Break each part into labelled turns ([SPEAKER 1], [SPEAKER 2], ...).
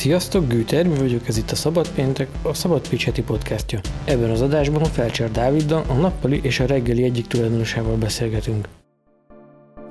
[SPEAKER 1] Sziasztok, Güter, mi vagyok, ez itt a Szabad Péntek, a Szabad Pitch heti podcastja. Ebben az adásban a Felcser Dáviddal, a nappali és a reggeli egyik tulajdonosával beszélgetünk.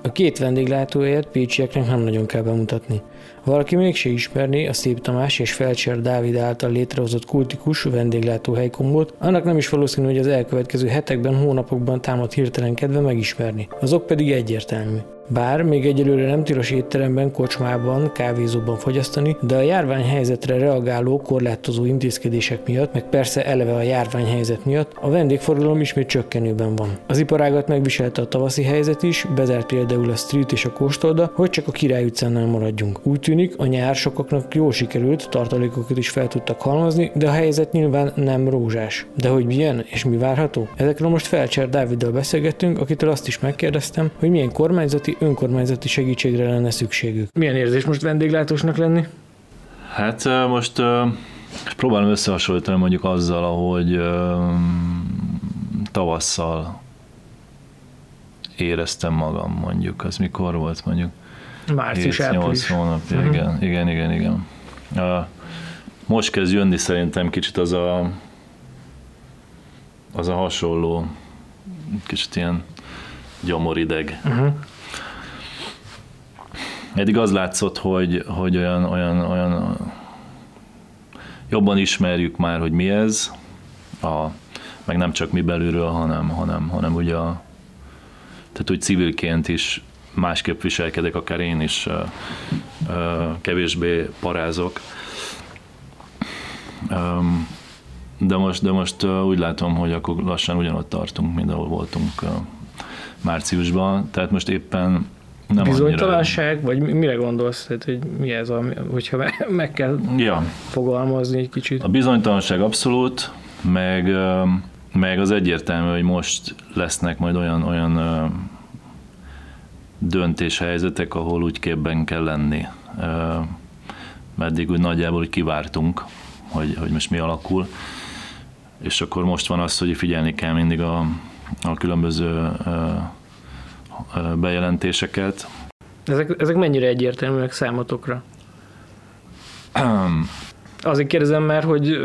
[SPEAKER 1] A két vendéglátóért pécsieknek nem nagyon kell bemutatni. Ha valaki mégse ismerné a Szép Tamás és Felcser Dávid által létrehozott kultikus vendéglátó kombót, annak nem is valószínű, hogy az elkövetkező hetekben, hónapokban támad hirtelen kedve megismerni. Az ok pedig egyértelmű. Bár még egyelőre nem tilos étteremben, kocsmában, kávézóban fogyasztani, de a járványhelyzetre reagáló korlátozó intézkedések miatt, meg persze eleve a járványhelyzet miatt a vendégforgalom ismét csökkenőben van. Az iparágat megviselte a tavaszi helyzet is, bezárt például a street és a kóstolda, hogy csak a Király utcánál maradjunk. Úgy tűnik, a nyár sokaknak jól sikerült, tartalékokat is fel tudtak halmozni, de a helyzet nyilván nem rózsás. De hogy milyen és mi várható? Ezekről most Felcser Dáviddal beszélgettünk, akitől azt is megkérdeztem, hogy milyen kormányzati önkormányzati segítségre lenne szükségük. Milyen érzés most vendéglátósnak lenni?
[SPEAKER 2] Hát most próbálom összehasonlítani mondjuk azzal, ahogy tavasszal éreztem magam mondjuk. Az mikor volt mondjuk?
[SPEAKER 1] Március,
[SPEAKER 2] 8 hónap, uh-huh. igen, igen, igen, igen. Most kezd jönni szerintem kicsit az a az a hasonló kicsit ilyen gyomorideg. Uh-huh. Eddig az látszott, hogy, hogy olyan, olyan, olyan jobban ismerjük már, hogy mi ez, a, meg nem csak mi belülről, hanem, hanem, hanem ugye a, tehát úgy civilként is másképp viselkedek, akár én is kevésbé parázok. De most, de most úgy látom, hogy akkor lassan ugyanott tartunk, mint ahol voltunk márciusban. Tehát most éppen
[SPEAKER 1] nem Bizonytalanság, annyira... vagy mire gondolsz, tehát, hogy mi ez, a, hogyha meg kell ja. fogalmazni egy kicsit?
[SPEAKER 2] A bizonytalanság abszolút, meg, meg az egyértelmű, hogy most lesznek majd olyan, olyan döntéshelyzetek, ahol úgy képben kell lenni. Meddig úgy nagyjából úgy kivártunk, hogy, hogy most mi alakul, és akkor most van az, hogy figyelni kell mindig a, a különböző bejelentéseket.
[SPEAKER 1] Ezek, ezek mennyire egyértelműek számotokra? Azért kérdezem már, hogy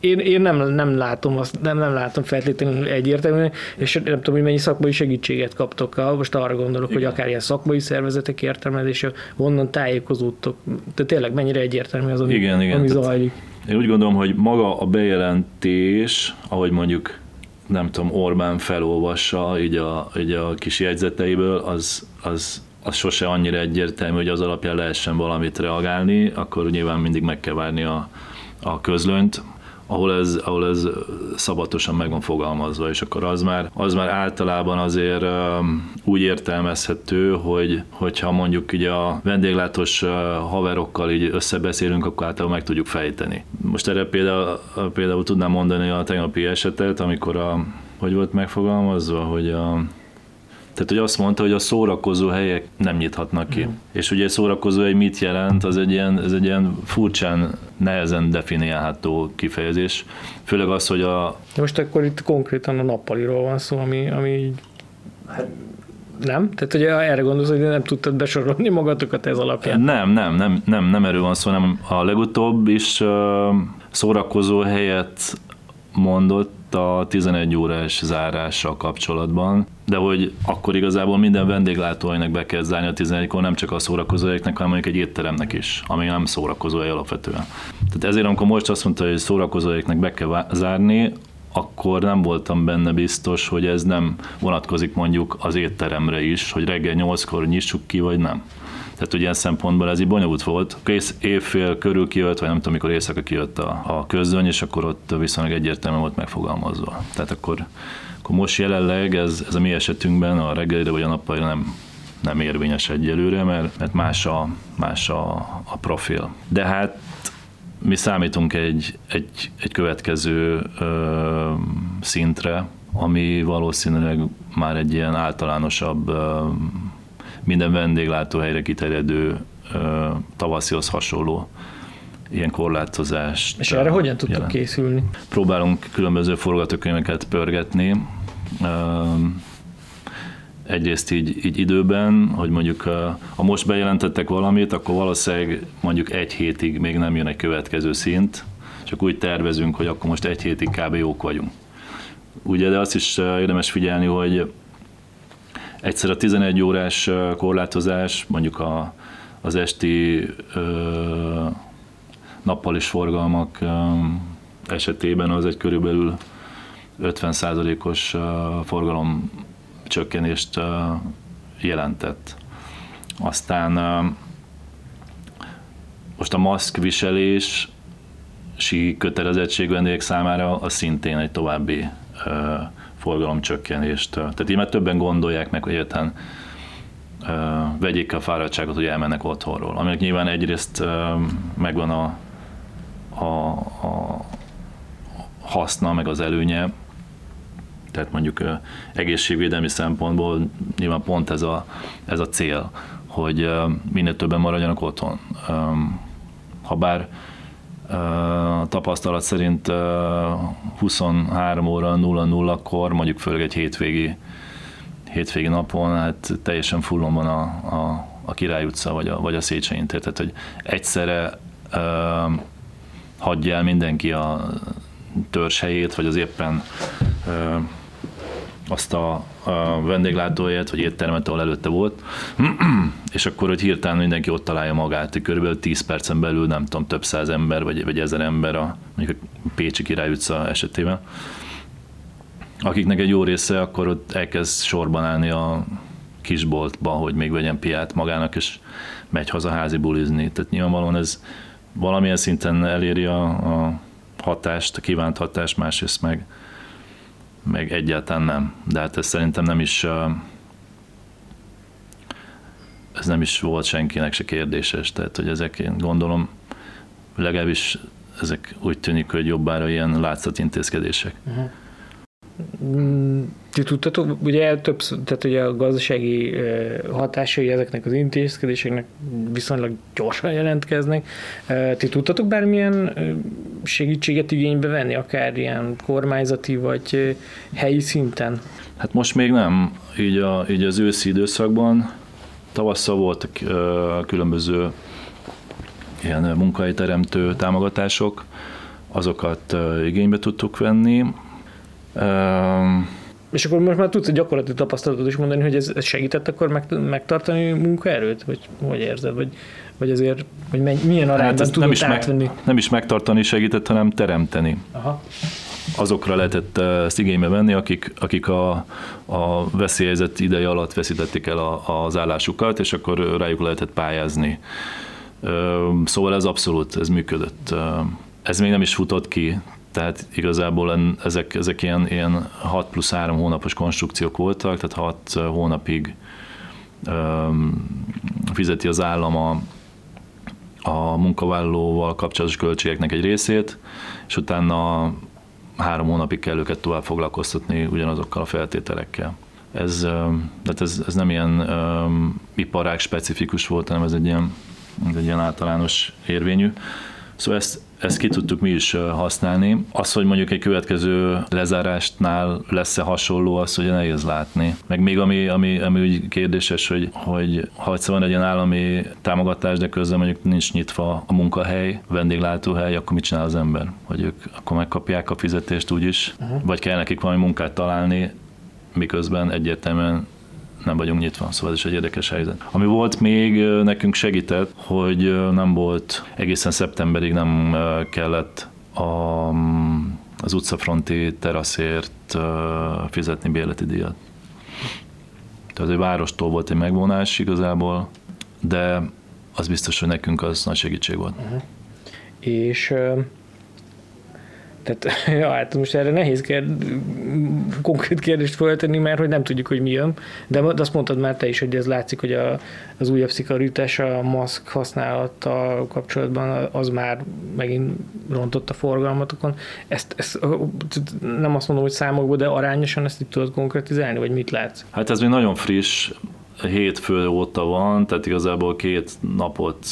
[SPEAKER 1] én, én nem, nem látom azt, nem, nem látom feltétlenül egyértelműen, és nem tudom, hogy mennyi szakmai segítséget kaptok. Most arra gondolok, Igen. hogy akár ilyen szakmai szervezetek értelmezése, honnan tájékozódtok. Tehát tényleg mennyire egyértelmű az, ami, igen, igen. ami zajlik.
[SPEAKER 2] Én úgy gondolom, hogy maga a bejelentés, ahogy mondjuk nem tudom, Orbán felolvassa így a, így a kis jegyzeteiből, az, az, az sose annyira egyértelmű, hogy az alapján lehessen valamit reagálni, akkor nyilván mindig meg kell várni a, a közlönt, ahol ez, ahol ez szabatosan meg van fogalmazva, és akkor az már, az már általában azért úgy értelmezhető, hogy hogyha mondjuk így a vendéglátós haverokkal így összebeszélünk, akkor általában meg tudjuk fejteni. Most erre például, például tudnám mondani a tegnapi esetet, amikor a, hogy volt megfogalmazva, hogy a tehát, hogy azt mondta, hogy a szórakozó helyek nem nyithatnak ki. Mm. És ugye szórakozó hely mit jelent, az egy ilyen, ez egy ilyen furcsán, nehezen definiálható kifejezés. Főleg az, hogy a...
[SPEAKER 1] De most akkor itt konkrétan a nappaliról van szó, ami, ami így... Hát, nem? Tehát, hogy erre gondolsz, hogy nem tudtad besorolni magatokat ez alapján?
[SPEAKER 2] Nem, nem, nem, nem, nem erről van szó, hanem a legutóbb is uh, szórakozó helyet mondott, a 11 órás zárással kapcsolatban, de hogy akkor igazából minden vendéglátóhelynek be kell zárni a 11-kor, nem csak a szórakozóhelyeknek, hanem mondjuk egy étteremnek is, ami nem szórakozóhely alapvetően. Tehát ezért, amikor most azt mondta, hogy szórakozóhelyeknek be kell zárni, akkor nem voltam benne biztos, hogy ez nem vonatkozik mondjuk az étteremre is, hogy reggel 8-kor nyissuk ki, vagy nem. Tehát ugye ilyen szempontból ez így bonyolult volt. Kész évfél körül kijött, vagy nem tudom, mikor éjszaka kijött a, a közöny, és akkor ott viszonylag egyértelmű volt megfogalmazva. Tehát akkor, akkor most jelenleg ez, ez a mi esetünkben a reggelire vagy a nappalra nem, nem érvényes egyelőre, mert, mert más, a, más a, a profil. De hát mi számítunk egy, egy, egy következő ö, szintre, ami valószínűleg már egy ilyen általánosabb ö, minden vendéglátóhelyre kiterjedő tavaszihoz hasonló ilyen korlátozást.
[SPEAKER 1] És erre hogyan tudtok jelent. készülni?
[SPEAKER 2] Próbálunk különböző forgatókönyveket pörgetni. egyrészt így, így időben, hogy mondjuk ha most bejelentettek valamit, akkor valószínűleg mondjuk egy hétig még nem jön egy következő szint, csak úgy tervezünk, hogy akkor most egy hétig kb. jók vagyunk. Ugye, de azt is érdemes figyelni, hogy egyszer a 11 órás korlátozás, mondjuk a, az esti ö, nappalis forgalmak ö, esetében az egy körülbelül 50%-os forgalom csökkenést jelentett. Aztán most a maszk viselés kötelezettség vendégek számára az szintén egy további forgalomcsökkenést. Tehát így már többen gondolják meg, hogy egyetlen vegyék a fáradtságot, hogy elmennek otthonról. Aminek nyilván egyrészt megvan a, a, a haszna, meg az előnye, tehát mondjuk egészségvédelmi szempontból nyilván pont ez a, ez a cél, hogy minél többen maradjanak otthon. Ha bár tapasztalat szerint 23 óra 0-0-kor, mondjuk főleg egy hétvégi, hétvégi napon, hát teljesen fullon van a, a, a Király utca, vagy a, vagy a Széchenyi tér. Tehát, hogy egyszerre uh, hagyja el mindenki a törzshelyét, vagy az éppen uh, azt a, a vendéglátóját, vagy éttermet, ahol előtte volt, és akkor, hogy hirtelen mindenki ott találja magát, hogy körülbelül 10 percen belül, nem tudom, több száz ember, vagy, vagy ezer ember a, mondjuk a Pécsi Király utca esetében, akiknek egy jó része akkor ott elkezd sorban állni a kisboltba, hogy még vegyen piát magának, és megy haza házi bulizni. Tehát nyilvánvalóan ez valamilyen szinten eléri a, a hatást, a kívánt hatást, másrészt meg, meg egyáltalán nem. De hát ez szerintem nem is ez nem is volt senkinek se kérdéses, tehát hogy ezek én gondolom legalábbis ezek úgy tűnik, hogy jobbára ilyen látszat intézkedések. Uh-huh.
[SPEAKER 1] Ti tudtatok, ugye több, tehát ugye a gazdasági hatásai ezeknek az intézkedéseknek viszonylag gyorsan jelentkeznek. Ti tudtatok bármilyen segítséget igénybe venni, akár ilyen kormányzati vagy helyi szinten?
[SPEAKER 2] Hát most még nem. Így, a, így az őszi időszakban tavasszal voltak különböző ilyen munkahelyteremtő támogatások, azokat igénybe tudtuk venni.
[SPEAKER 1] És akkor most már tudsz egy gyakorlati tapasztalatot is mondani, hogy ez, segített akkor meg, megtartani munkaerőt? Vagy hogy érzed? Vagy, vagy azért, vagy milyen hát arányban hát tudod nem is átvenni?
[SPEAKER 2] Meg, nem is megtartani segített, hanem teremteni. Aha. Azokra lehetett ezt igénybe venni, akik, akik a, a veszélyezett ideje alatt veszítették el a, az állásukat, és akkor rájuk lehetett pályázni. Szóval ez abszolút, ez működött. Ez még nem is futott ki, tehát igazából ezek, ezek ilyen, ilyen 6 plusz 3 hónapos konstrukciók voltak, tehát 6 hónapig um, fizeti az állam a, a munkavállalóval kapcsolatos költségeknek egy részét, és utána három hónapig kell őket tovább foglalkoztatni ugyanazokkal a feltételekkel. Ez, tehát ez, ez nem ilyen iparág specifikus volt, hanem ez egy ilyen, egy ilyen általános érvényű. Szóval ezt, ezt ki tudtuk mi is használni. Az, hogy mondjuk egy következő lezárástnál lesz-e hasonló, az ugye nehéz látni. Meg még ami, ami, ami úgy kérdéses, hogy, hogy ha egyszer van egy ilyen állami támogatás, de közben mondjuk nincs nyitva a munkahely, vendéglátóhely, akkor mit csinál az ember? Hogy ők akkor megkapják a fizetést úgyis, uh-huh. vagy kell nekik valami munkát találni, miközben egyértelműen nem vagyunk nyitva, szóval ez is egy érdekes helyzet. Ami volt még, nekünk segített, hogy nem volt, egészen szeptemberig nem kellett a, az utcafronti teraszért fizetni bérleti díjat. Tehát egy várostól volt egy megvonás igazából, de az biztos, hogy nekünk az nagy segítség volt. Uh-huh.
[SPEAKER 1] És tehát, ja, hát most erre nehéz kérd, konkrét kérdést feltenni, mert hogy nem tudjuk, hogy mi jön, de azt mondtad már te is, hogy ez látszik, hogy a, az újabb szikarítás a maszk használattal kapcsolatban az már megint rontott a forgalmatokon. Ezt, ezt nem azt mondom, hogy számokból, de arányosan ezt itt tudod konkrétizálni, vagy mit látsz?
[SPEAKER 2] Hát ez még nagyon friss, hétfő óta van, tehát igazából két napot,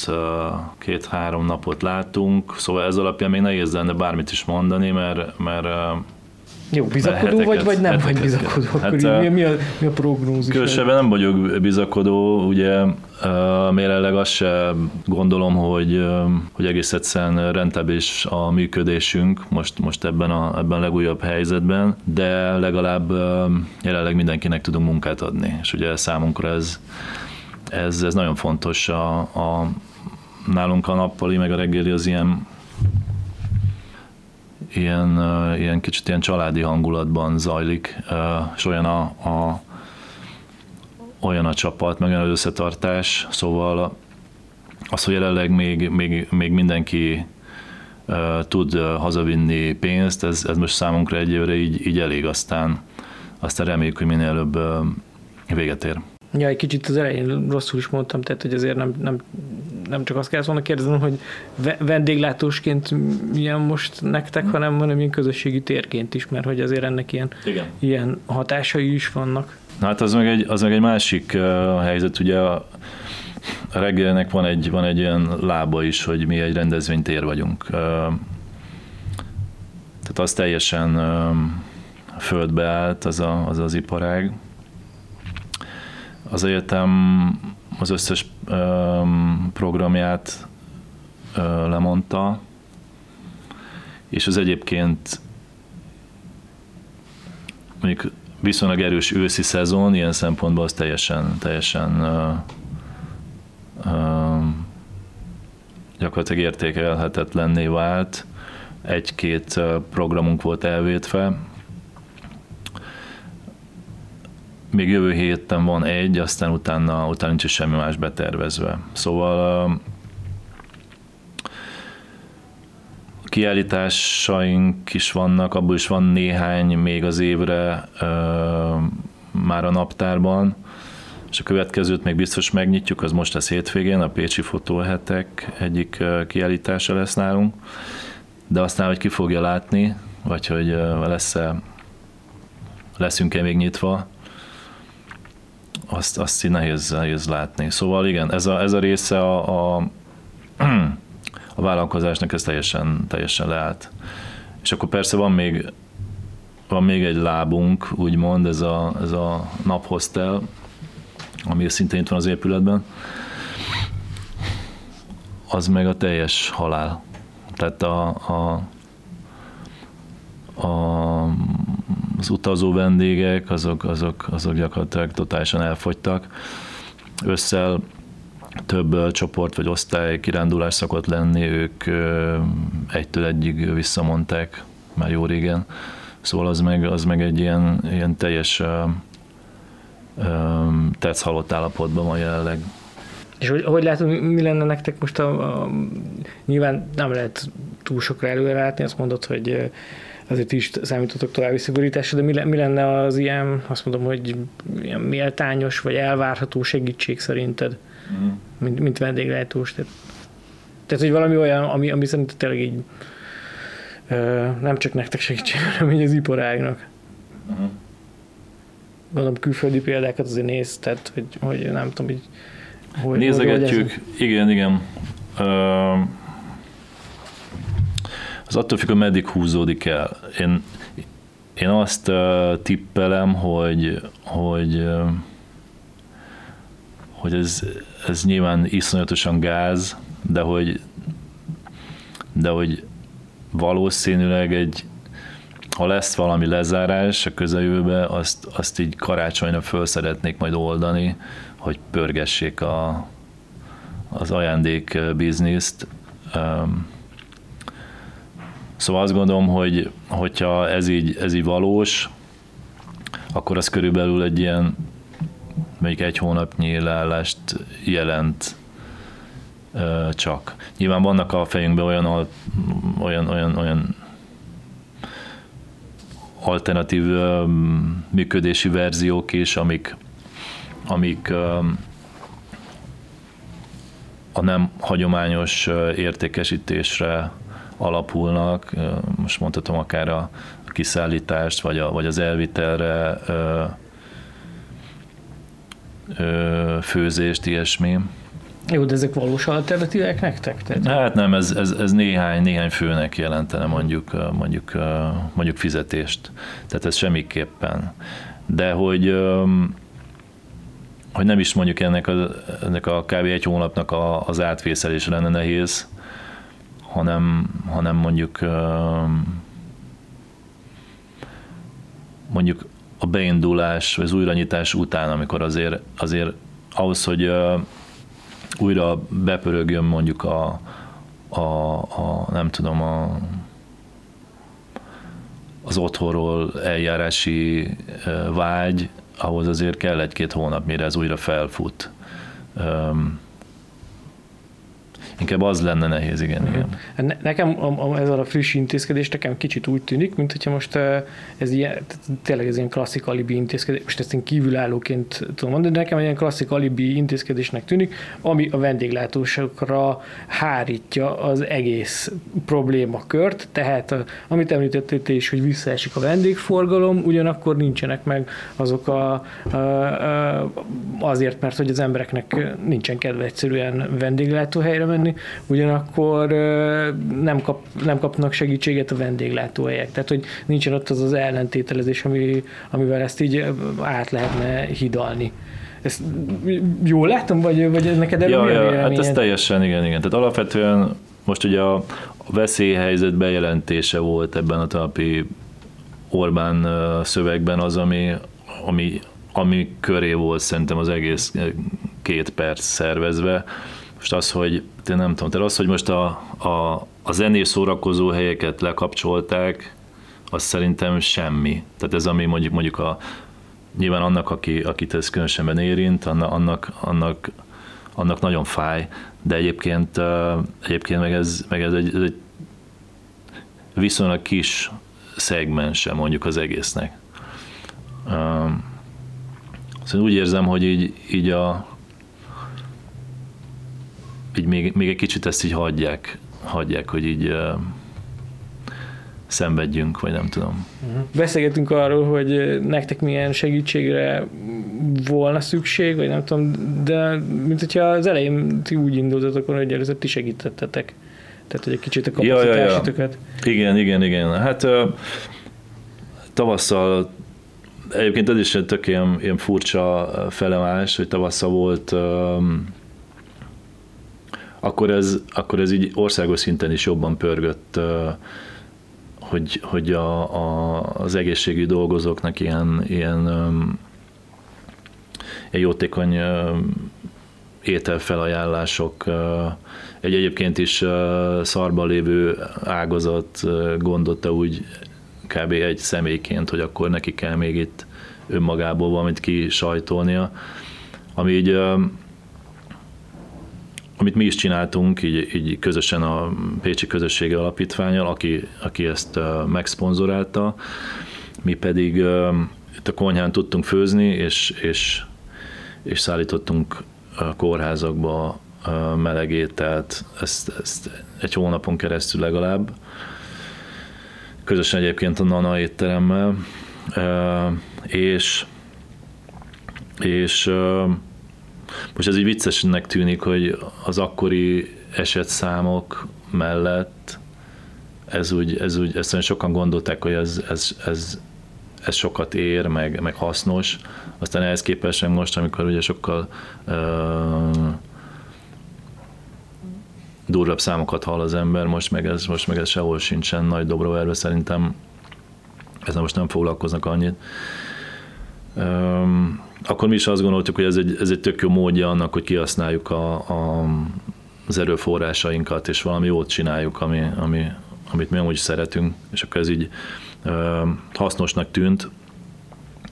[SPEAKER 2] két-három napot látunk, szóval ez alapján még nehéz lenne bármit is mondani, mert, mert
[SPEAKER 1] Jó, bizakodó vagy, vagy nem vagy bizakodó? Hát, Akkor mi, mi, a, mi a prognózis?
[SPEAKER 2] Különösebben nem vagyok bizakodó, ugye jelenleg azt se gondolom, hogy, hogy egész egyszerűen rentábilis a működésünk most, most ebben a, ebben a legújabb helyzetben, de legalább jelenleg mindenkinek tudunk munkát adni, és ugye számunkra ez, ez, ez nagyon fontos a, a nálunk a nappali, meg a reggeli az ilyen ilyen, ilyen kicsit ilyen családi hangulatban zajlik, és olyan a, a olyan a csapat, meg olyan az összetartás, szóval az, hogy jelenleg még, még, még mindenki tud hazavinni pénzt, ez, ez most számunkra egy évre így, így elég, aztán, aztán reméljük, hogy minél előbb véget ér.
[SPEAKER 1] Ja, egy kicsit az elején rosszul is mondtam, tehát hogy azért nem, nem, nem csak azt kellett volna kérdezem, hogy vendéglátósként milyen most nektek, mm. hanem, hanem ilyen közösségi térként is, mert hogy azért ennek ilyen, Igen. ilyen hatásai is vannak.
[SPEAKER 2] Na hát az meg egy, az meg egy másik uh, helyzet, ugye a, a reggelnek van egy, van egy olyan lába is, hogy mi egy rendezvénytér vagyunk. Uh, tehát az teljesen uh, földbe állt az, a, az az iparág, az egyetem az összes programját lemondta, és az egyébként mondjuk viszonylag erős őszi szezon, ilyen szempontból az teljesen, teljesen uh, uh, gyakorlatilag értékelhetetlenné vált. Egy-két programunk volt elvétve, még jövő héten van egy, aztán utána, utána nincs semmi más betervezve. Szóval kiállításaink is vannak, abból is van néhány még az évre már a naptárban, és a következőt még biztos megnyitjuk, az most lesz hétvégén, a Pécsi Fotóhetek egyik kiállítása lesz nálunk, de aztán, hogy ki fogja látni, vagy hogy lesz-e, leszünk-e még nyitva, azt, azt így nehéz, nehéz látni. Szóval igen, ez a, ez a része a, a, a vállalkozásnak ez teljesen, teljesen leállt. És akkor persze van még, van még egy lábunk, úgymond, ez a, ez a naphostel, ami szintén itt van az épületben, az meg a teljes halál. Tehát a, a, a az utazó vendégek, azok, azok, azok gyakorlatilag totálisan elfogytak. Ősszel több csoport vagy osztály kirándulás szokott lenni, ők egytől egyig visszamondták már jó régen. Szóval az meg, az meg egy ilyen, ilyen teljes tetsz halott állapotban van jelenleg.
[SPEAKER 1] És hogy, hogy látod, mi lenne nektek most a, a nyilván nem lehet túl sokra előre látni, azt mondod, hogy azért is számítottak további szigorításra, de mi, mi lenne az ilyen, azt mondom, hogy ilyen méltányos vagy elvárható segítség szerinted, mm. mint, mint vendéglátós? Tehát, tehát, hogy valami olyan, ami, ami szerinted tényleg így ö, nem csak nektek segítség, hanem az iparágnak. Mm. Gondolom külföldi példákat azért néz, tehát hogy, hogy nem tudom, így
[SPEAKER 2] hogy, Nézegetjük, hogy igen, igen. Uh, az attól függ, hogy meddig húzódik el. Én, én azt uh, tippelem, hogy, hogy, uh, hogy ez, ez nyilván iszonyatosan gáz, de hogy, de hogy valószínűleg egy, ha lesz valami lezárás a közeljövőbe, azt, azt így karácsonyra föl szeretnék majd oldani, hogy pörgessék a, az ajándék bizniszt. Um, Szóval azt gondolom, hogy hogyha ez így, ez így valós, akkor az körülbelül egy ilyen mondjuk egy hónapnyi leállást jelent csak. Nyilván vannak a fejünkben olyan, olyan, olyan, olyan alternatív működési verziók is, amik, amik a nem hagyományos értékesítésre alapulnak, most mondhatom akár a kiszállítást, vagy, a, vagy az elvitelre ö, ö, főzést, ilyesmi.
[SPEAKER 1] Jó, de ezek valós alternatívák nektek?
[SPEAKER 2] Tehát... Hát nem, ez, ez, ez néhány, néhány főnek jelentene mondjuk, mondjuk, mondjuk fizetést. Tehát ez semmiképpen. De hogy hogy nem is mondjuk ennek a, ennek a kb. egy hónapnak a, az átvészelés lenne nehéz, hanem, hanem mondjuk mondjuk a beindulás, vagy az újranyitás után, amikor azért, azért ahhoz, hogy újra bepörögjön mondjuk a, a, a nem tudom, a, az otthonról eljárási vágy, ahhoz azért kell egy-két hónap, mire ez újra felfut. Inkább az lenne nehéz, igen. Uh-huh. igen.
[SPEAKER 1] Nekem a, a, ez a friss intézkedés nekem kicsit úgy tűnik, mint hogyha most ez ilyen, tényleg ez ilyen klasszik alibi intézkedés, most ezt én kívülállóként tudom mondani, de nekem egy ilyen klasszik alibi intézkedésnek tűnik, ami a vendéglátósokra hárítja az egész problémakört, tehát amit említettél is, hogy visszaesik a vendégforgalom, ugyanakkor nincsenek meg azok a, a, a azért, mert hogy az embereknek nincsen kedve egyszerűen vendéglátóhelyre menni, venni, ugyanakkor nem, kap, nem kapnak segítséget a vendéglátóhelyek. Tehát, hogy nincsen ott az az ellentételezés, ami, amivel ezt így át lehetne hidalni. Ezt jól látom, vagy, vagy neked
[SPEAKER 2] erről ja, ja, Hát ez teljesen, igen, igen. Tehát alapvetően most ugye a veszélyhelyzet bejelentése volt ebben a talpi Orbán szövegben az, ami, ami, ami köré volt szerintem az egész két perc szervezve, most az, hogy én nem tudom, tehát az, hogy most a, a, a zenés szórakozó helyeket lekapcsolták, az szerintem semmi. Tehát ez, ami mondjuk, mondjuk a, nyilván annak, aki, akit ez különösen érint, annak, annak, annak nagyon fáj, de egyébként, egyébként meg ez, meg ez egy, ez egy viszonylag kis szegmense mondjuk az egésznek. Szóval úgy érzem, hogy így, így a, így még, még egy kicsit ezt így hagyják, hagyják hogy így uh, szenvedjünk, vagy nem tudom.
[SPEAKER 1] Uh-huh. Beszélgetünk arról, hogy nektek milyen segítségre volna szükség, vagy nem tudom, de mint hogyha az elején ti úgy indultatok volna, hogy először ti segítettetek. Tehát, hogy egy kicsit a kapacitásotokat.
[SPEAKER 2] Ja, ja, ja. Igen, igen, igen. Hát uh, tavasszal egyébként ez is egy tök ilyen, ilyen furcsa felemás, hogy tavasszal volt um, akkor ez, akkor ez így országos szinten is jobban pörgött, hogy, hogy a, a, az egészségügyi dolgozóknak ilyen, ilyen, ilyen jótékony ételfelajánlások, egy egyébként is szarban lévő ágazat gondolta úgy kb. egy személyként, hogy akkor neki kell még itt önmagából valamit kisajtolnia, ami így amit mi is csináltunk, így, így közösen a Pécsi Közösségi Alapítványal, aki, aki ezt megszponzorálta, mi pedig itt a konyhán tudtunk főzni, és, és, és szállítottunk a kórházakba melegét, tehát ezt, ezt egy hónapon keresztül legalább. Közösen egyébként a Nana étteremmel, és, és most ez így viccesnek tűnik, hogy az akkori esetszámok mellett ez úgy, ez úgy, ezt olyan sokan gondolták, hogy ez, ez, ez, ez sokat ér, meg, meg hasznos. Aztán ehhez képest most, amikor ugye sokkal uh, durvább számokat hall az ember, most meg ez, most meg ez sehol sincsen nagy dobróerve, szerintem ezzel most nem foglalkoznak annyit. Um, akkor mi is azt gondoltuk, hogy ez egy, ez egy tök jó módja annak, hogy kihasználjuk a, a, az erőforrásainkat, és valami jót csináljuk, ami, ami, amit mi amúgy szeretünk, és akkor ez így ö, hasznosnak tűnt,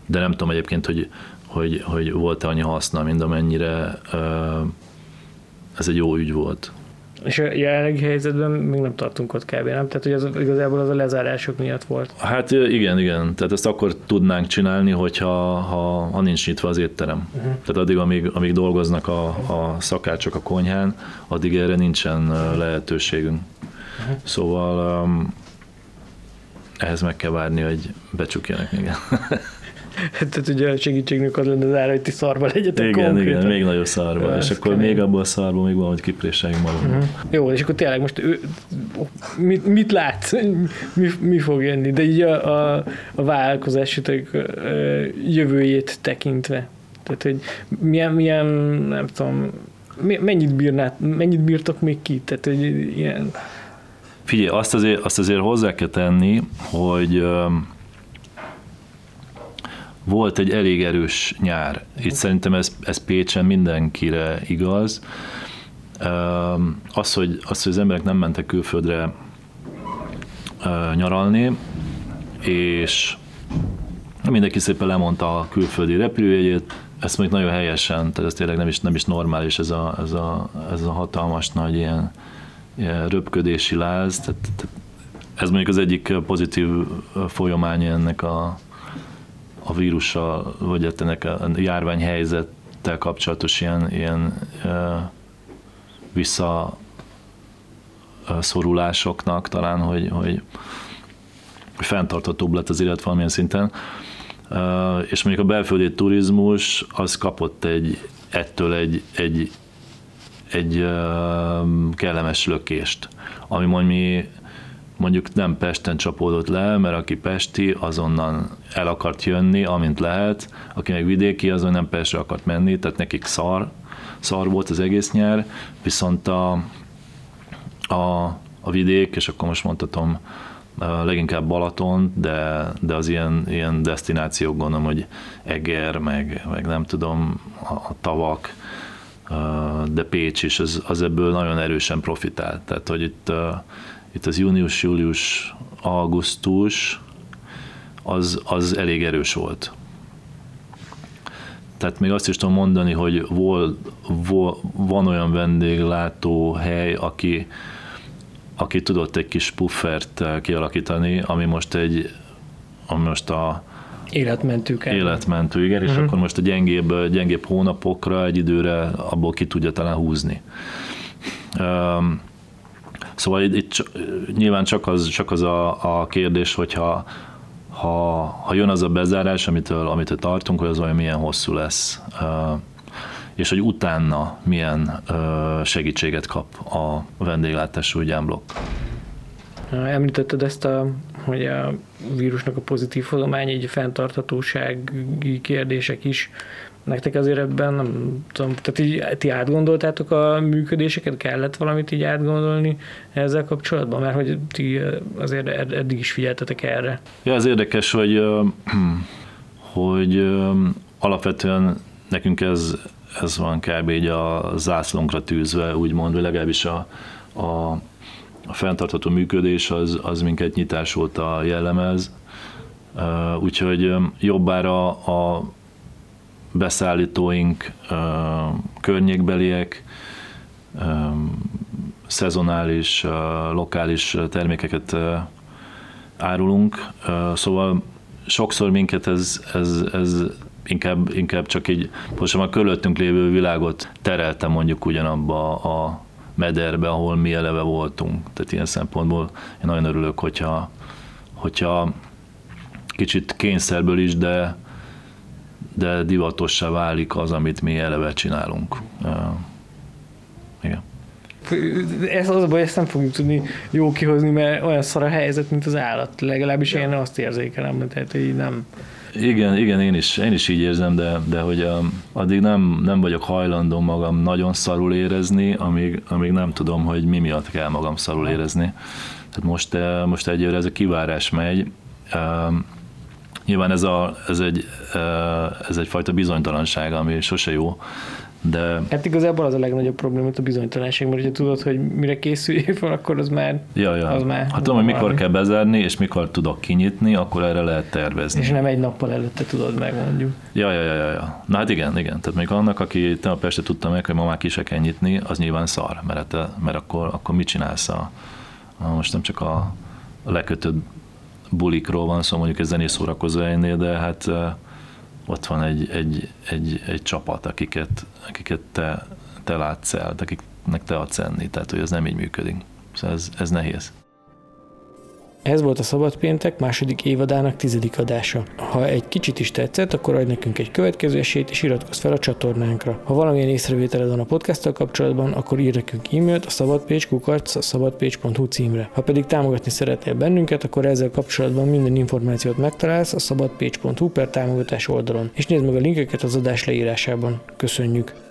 [SPEAKER 2] de nem tudom egyébként, hogy, hogy, hogy volt-e annyi haszna, mint amennyire ö, ez egy jó ügy volt.
[SPEAKER 1] És a jelenlegi helyzetben még nem tartunk ott kb. nem? Tehát, hogy az, igazából az a lezárások miatt volt.
[SPEAKER 2] Hát igen, igen. Tehát ezt akkor tudnánk csinálni, hogyha ha, ha nincs nyitva az étterem. Uh-huh. Tehát addig, amíg, amíg dolgoznak a, a szakácsok a konyhán, addig erre nincsen lehetőségünk. Uh-huh. Szóval um, ehhez meg kell várni, hogy becsukjanak, igen.
[SPEAKER 1] Tehát ugye a segítségnek az lenne az ára, hogy ti szarba legyetek
[SPEAKER 2] Igen,
[SPEAKER 1] konkrétan.
[SPEAKER 2] igen, még nagyobb szarba.
[SPEAKER 1] Ja,
[SPEAKER 2] és akkor
[SPEAKER 1] kemény.
[SPEAKER 2] még abból a szarból még valahogy kipréseljünk magunknak.
[SPEAKER 1] Mhm. Jó, és akkor tényleg most ő, mit, mit lát, mi, mi fog jönni, de így a, a, a vállalkozásotok jövőjét tekintve. Tehát, hogy milyen, milyen nem tudom, mennyit, bírnát, mennyit bírtok még ki? Tehát, hogy ilyen,
[SPEAKER 2] Figyelj, azt azért, azt azért hozzá kell tenni, hogy volt egy elég erős nyár. Itt szerintem ez, ez Pécsen mindenkire igaz. Az hogy, az, hogy az emberek nem mentek külföldre nyaralni, és mindenki szépen lemondta a külföldi repülőjegyét, ezt még nagyon helyesen, tehát ez tényleg nem is, nem is normális ez a, ez a, ez a hatalmas nagy ilyen, ilyen röpködési láz. Tehát, tehát ez mondjuk az egyik pozitív folyamánya ennek a, a vírussal, vagy hát ennek a járványhelyzettel kapcsolatos ilyen, ilyen vissza szorulásoknak talán, hogy, hogy fenntarthatóbb lett az élet valamilyen szinten. És mondjuk a belföldi turizmus az kapott egy, ettől egy, egy, egy kellemes lökést, ami mondjuk mondjuk nem Pesten csapódott le, mert aki pesti, azonnan el akart jönni, amint lehet, aki meg vidéki, azon nem Pestre akart menni, tehát nekik szar, szar volt az egész nyár, viszont a, a, a vidék, és akkor most mondhatom, leginkább Balaton, de, de az ilyen, ilyen destinációk gondolom, hogy Eger, meg, meg nem tudom, a, a tavak, de Pécs is, az, az ebből nagyon erősen profitált. Tehát, hogy itt, itt az június, július, augusztus, az, az elég erős volt. Tehát még azt is tudom mondani, hogy vol, vol, van olyan vendéglátó hely, aki, aki tudott egy kis puffert eh, kialakítani, ami most egy ami most a
[SPEAKER 1] életmentők. el.
[SPEAKER 2] életmentő, igen, és
[SPEAKER 1] Mhm.
[SPEAKER 2] akkor most a gyengébb, gyengébb hónapokra egy időre abból ki tudja talán húzni. Um, Szóval itt, itt nyilván csak az, csak az a, a kérdés, hogyha ha, ha jön az a bezárás, amitől, amitől tartunk, hogy az olyan milyen hosszú lesz, és hogy utána milyen segítséget kap a vendéglátás gyámblokk.
[SPEAKER 1] Említetted ezt, a, hogy a vírusnak a pozitív hozományi, így a fenntarthatósági kérdések is. Nektek azért ebben nem tudom, tehát így ti átgondoltátok a működéseket, kellett valamit így átgondolni ezzel kapcsolatban, mert hogy ti azért ed- eddig is figyeltetek erre.
[SPEAKER 2] Ja, az érdekes, hogy, hogy alapvetően nekünk ez, ez van kb. így a zászlónkra tűzve, úgymond, vagy legalábbis a, a, a fenntartható működés az, az minket nyitás óta jellemez. Úgyhogy jobbára a beszállítóink környékbeliek, szezonális, lokális termékeket árulunk, szóval sokszor minket ez, ez, ez inkább, inkább csak így, most a körülöttünk lévő világot terelte mondjuk ugyanabba a mederbe, ahol mi eleve voltunk. Tehát ilyen szempontból én nagyon örülök, hogyha, hogyha kicsit kényszerből is, de, de divatossá válik az, amit mi eleve csinálunk. Igen.
[SPEAKER 1] Ez az a baj, ezt nem fogjuk tudni jó kihozni, mert olyan szar a helyzet, mint az állat. Legalábbis én azt érzékelem, tehát így nem.
[SPEAKER 2] Igen, igen, én is, én is így érzem, de, de hogy um, addig nem, nem vagyok hajlandó magam nagyon szarul érezni, amíg, amíg nem tudom, hogy mi miatt kell magam szarul érezni. Tehát most, most egyőre ez a kivárás megy. Um, Nyilván ez, a, ez, egy, ez egyfajta bizonytalanság, ami sose jó, de
[SPEAKER 1] Hát igazából az a legnagyobb probléma, a bizonytalanság, mert hogyha tudod, hogy mire készüljél fel, akkor az már,
[SPEAKER 2] ja, ja.
[SPEAKER 1] Az már-
[SPEAKER 2] hát tudom, hogy mikor kell bezárni, és mikor tudok kinyitni, akkor erre lehet tervezni.
[SPEAKER 1] és nem egy nappal előtte tudod meg, mondjuk.
[SPEAKER 2] Ja, ja, ja, ja, ja. Na hát igen, igen. Tehát még annak, aki tegnap este tudta meg, hogy ma már ki se kell nyitni, az nyilván szar, mert, hát, mert akkor, akkor mit csinálsz a, a most nem csak a, a lekötött bulikról van szó, mondjuk egy zenés szórakozó helynél, de hát ott van egy, egy, egy, egy csapat, akiket, akiket te, te látsz el, akiknek te adsz enni, tehát hogy ez nem így működik. Szóval ez, ez nehéz.
[SPEAKER 1] Ez volt a Szabad Péntek második évadának tizedik adása. Ha egy kicsit is tetszett, akkor adj nekünk egy következő esélyt, és iratkozz fel a csatornánkra. Ha valamilyen észrevételed van a podcasttal kapcsolatban, akkor ír nekünk e-mailt a szabadpécs.hu címre. Ha pedig támogatni szeretnél bennünket, akkor ezzel kapcsolatban minden információt megtalálsz a szabadpécs.hu per támogatás oldalon, és nézd meg a linkeket az adás leírásában. Köszönjük!